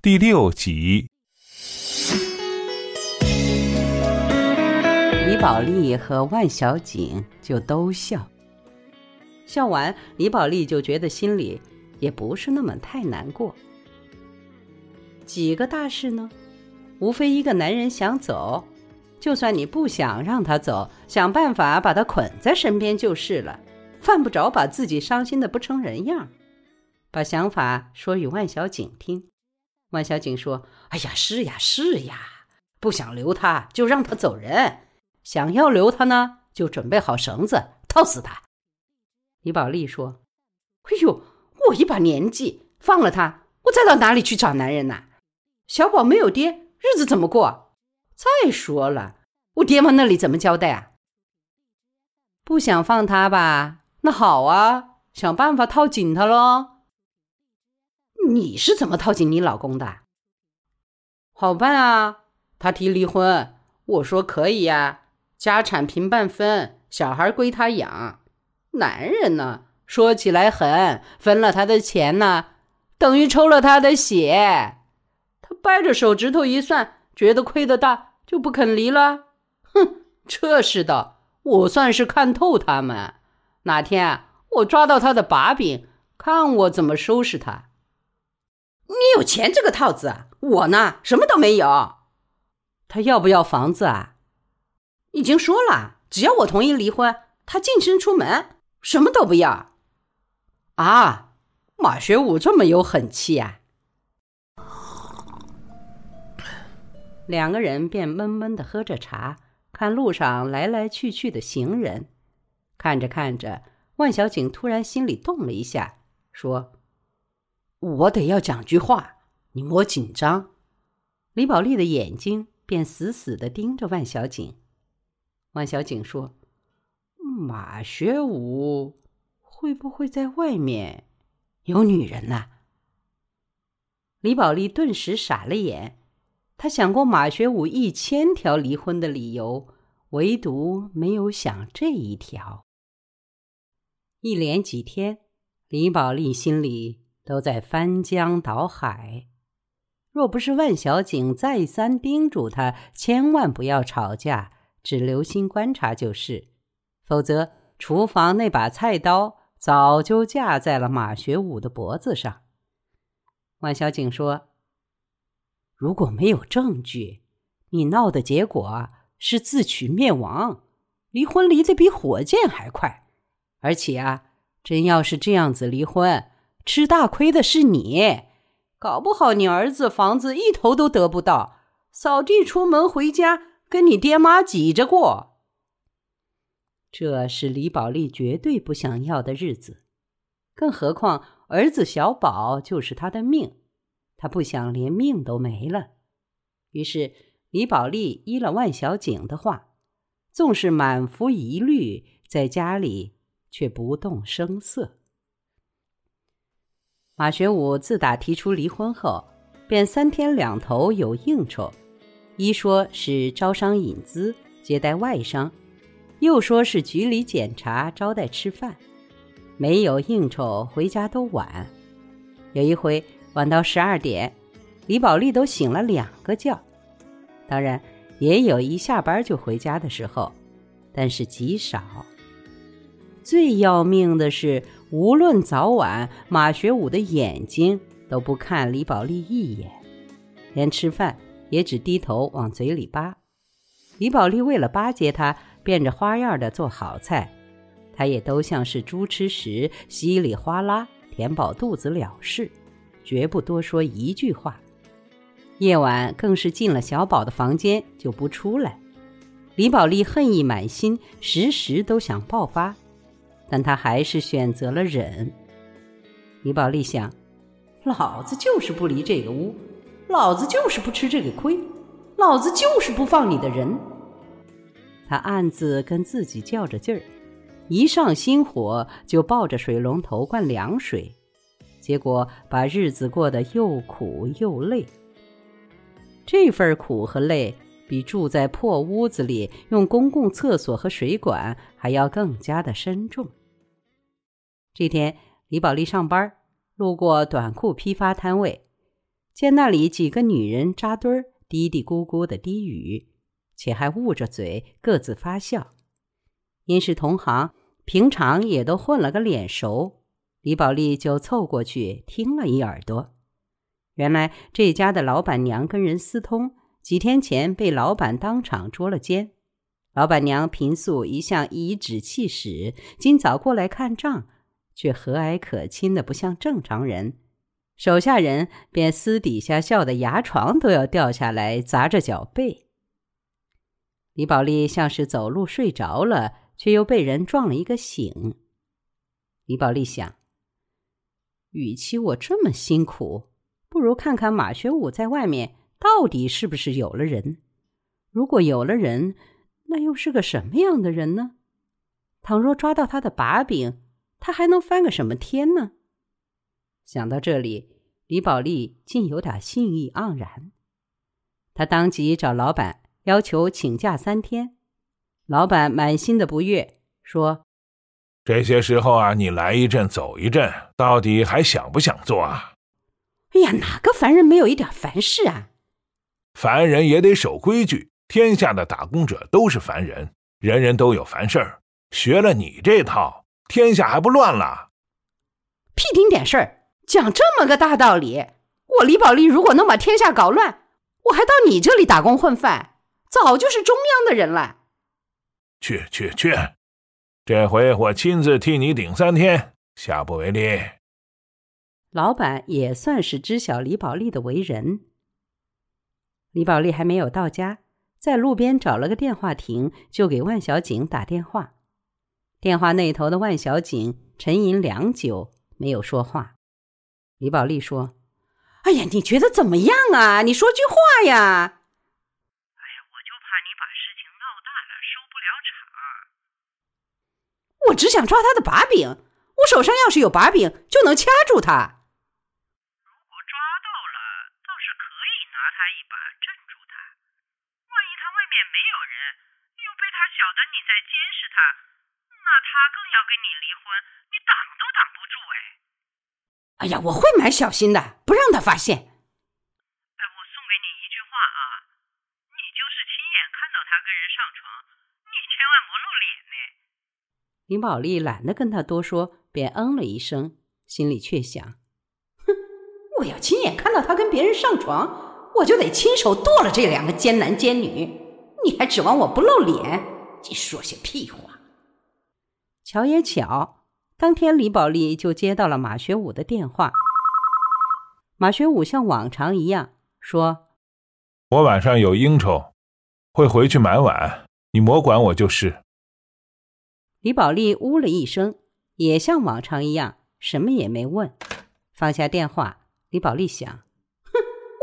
第六集。李宝莉和万小景就都笑，笑完，李宝莉就觉得心里也不是那么太难过。几个大事呢？无非一个男人想走，就算你不想让他走，想办法把他捆在身边就是了，犯不着把自己伤心的不成人样。把想法说与万小景听，万小景说：“哎呀，是呀，是呀，不想留他，就让他走人；想要留他呢，就准备好绳子套死他。”李宝莉说：“哎呦，我一把年纪，放了他，我再到哪里去找男人呐？小宝没有爹。”日子怎么过？再说了，我爹妈那里怎么交代啊？不想放他吧？那好啊，想办法套紧他喽。你是怎么套紧你老公的？好办啊，他提离婚，我说可以呀，家产平半分，小孩归他养。男人呢，说起来狠，分了他的钱呢，等于抽了他的血。他掰着手指头一算，觉得亏得大，就不肯离了。哼，这世道，我算是看透他们。哪天我抓到他的把柄，看我怎么收拾他。你有钱这个套子，我呢什么都没有。他要不要房子啊？已经说了，只要我同意离婚，他净身出门，什么都不要。啊，马学武这么有狠气啊！两个人便闷闷的喝着茶，看路上来来去去的行人。看着看着，万小景突然心里动了一下，说：“我得要讲句话，你莫紧张。”李宝莉的眼睛便死死的盯着万小景。万小景说：“马学武会不会在外面有女人呢？”李宝莉顿时傻了眼。他想过马学武一千条离婚的理由，唯独没有想这一条。一连几天，李宝莉心里都在翻江倒海。若不是万小景再三叮嘱他千万不要吵架，只留心观察就是，否则厨房那把菜刀早就架在了马学武的脖子上。万小景说。如果没有证据，你闹的结果是自取灭亡，离婚离得比火箭还快。而且啊，真要是这样子离婚，吃大亏的是你，搞不好你儿子房子一头都得不到，扫地出门回家跟你爹妈挤着过。这是李宝莉绝对不想要的日子，更何况儿子小宝就是他的命。他不想连命都没了，于是李宝莉依了万小景的话，纵是满腹疑虑，在家里却不动声色。马学武自打提出离婚后，便三天两头有应酬，一说是招商引资、接待外商，又说是局里检查、招待吃饭，没有应酬回家都晚。有一回。晚到十二点，李宝莉都醒了两个觉。当然，也有一下班就回家的时候，但是极少。最要命的是，无论早晚，马学武的眼睛都不看李宝莉一眼，连吃饭也只低头往嘴里扒。李宝莉为了巴结他，变着花样的做好菜，他也都像是猪吃食，稀里哗啦填饱肚子了事。绝不多说一句话，夜晚更是进了小宝的房间就不出来。李宝莉恨意满心，时时都想爆发，但他还是选择了忍。李宝莉想：老子就是不离这个屋，老子就是不吃这个亏，老子就是不放你的人。他暗自跟自己较着劲儿，一上心火就抱着水龙头灌凉水。结果把日子过得又苦又累。这份苦和累，比住在破屋子里用公共厕所和水管还要更加的深重。这天，李宝莉上班，路过短裤批发摊位，见那里几个女人扎堆儿，嘀嘀咕咕的低语，且还捂着嘴各自发笑。因是同行，平常也都混了个脸熟，李宝莉就凑过去听了一耳朵。原来这家的老板娘跟人私通，几天前被老板当场捉了奸。老板娘平素一向颐指气使，今早过来看账，却和蔼可亲的不像正常人。手下人便私底下笑得牙床都要掉下来，砸着脚背。李宝莉像是走路睡着了，却又被人撞了一个醒。李宝莉想：与其我这么辛苦，不如看看马学武在外面到底是不是有了人。如果有了人，那又是个什么样的人呢？倘若抓到他的把柄，他还能翻个什么天呢？想到这里，李宝莉竟有点兴意盎然。他当即找老板要求请假三天。老板满心的不悦，说：“这些时候啊，你来一阵走一阵，到底还想不想做啊？”“哎呀，哪个凡人没有一点凡事啊？”“凡人也得守规矩，天下的打工者都是凡人，人人都有凡事儿。学了你这套，天下还不乱了？”“屁丁点事儿！”讲这么个大道理，我李宝莉如果能把天下搞乱，我还到你这里打工混饭，早就是中央的人了。去去去，这回我亲自替你顶三天，下不为例。老板也算是知晓李宝莉的为人。李宝莉还没有到家，在路边找了个电话亭，就给万小景打电话。电话那头的万小景沉吟良久，没有说话。李宝莉说：“哎呀，你觉得怎么样啊？你说句话呀！”“哎呀，我就怕你把事情闹大了，收不了场。”“我只想抓他的把柄，我手上要是有把柄，就能掐住他。”“如果抓到了，倒是可以拿他一把镇住他。万一他外面没有人，又被他晓得你在监视他，那他更要跟你离婚，你挡都挡不住哎。”哎呀，我会蛮小心的，不让他发现。哎，我送给你一句话啊，你就是亲眼看到他跟人上床，你千万莫露脸呢。林宝莉懒得跟他多说，便嗯了一声，心里却想：哼，我要亲眼看到他跟别人上床，我就得亲手剁了这两个奸男奸女。你还指望我不露脸？你说些屁话！巧也巧。当天，李宝莉就接到了马学武的电话。马学武像往常一样说：“我晚上有应酬，会回去买碗，你莫管我就是。”李宝莉呜了一声，也像往常一样，什么也没问，放下电话。李宝莉想：“哼，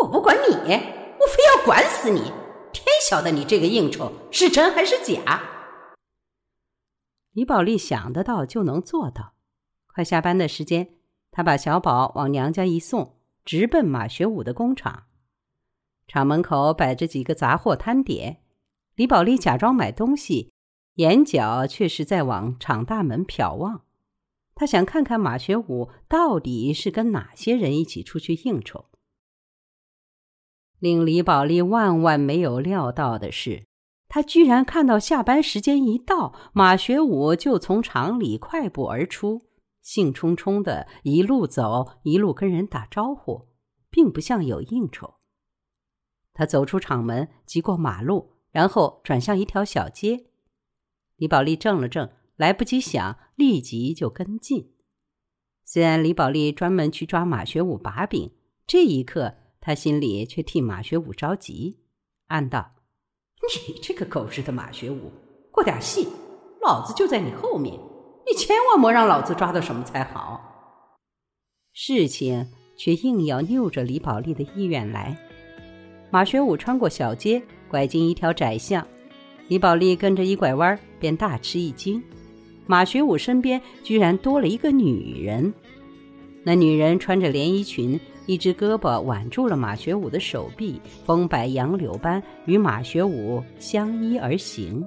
我不管你，我非要管死你！天晓得你这个应酬是真还是假。”李宝莉想得到就能做到。快下班的时间，她把小宝往娘家一送，直奔马学武的工厂。厂门口摆着几个杂货摊点，李宝莉假装买东西，眼角却是在往厂大门瞟望。她想看看马学武到底是跟哪些人一起出去应酬。令李宝莉万万没有料到的是。他居然看到下班时间一到，马学武就从厂里快步而出，兴冲冲的一路走，一路跟人打招呼，并不像有应酬。他走出厂门，急过马路，然后转向一条小街。李宝莉怔了怔，来不及想，立即就跟进。虽然李宝莉专门去抓马学武把柄，这一刻他心里却替马学武着急，暗道。你这个狗日的马学武，过点戏，老子就在你后面，你千万莫让老子抓到什么才好。事情却硬要拗着李宝莉的意愿来。马学武穿过小街，拐进一条窄巷，李宝莉跟着一拐弯，便大吃一惊：马学武身边居然多了一个女人。那女人穿着连衣裙。一只胳膊挽住了马学武的手臂，风摆杨柳般与马学武相依而行。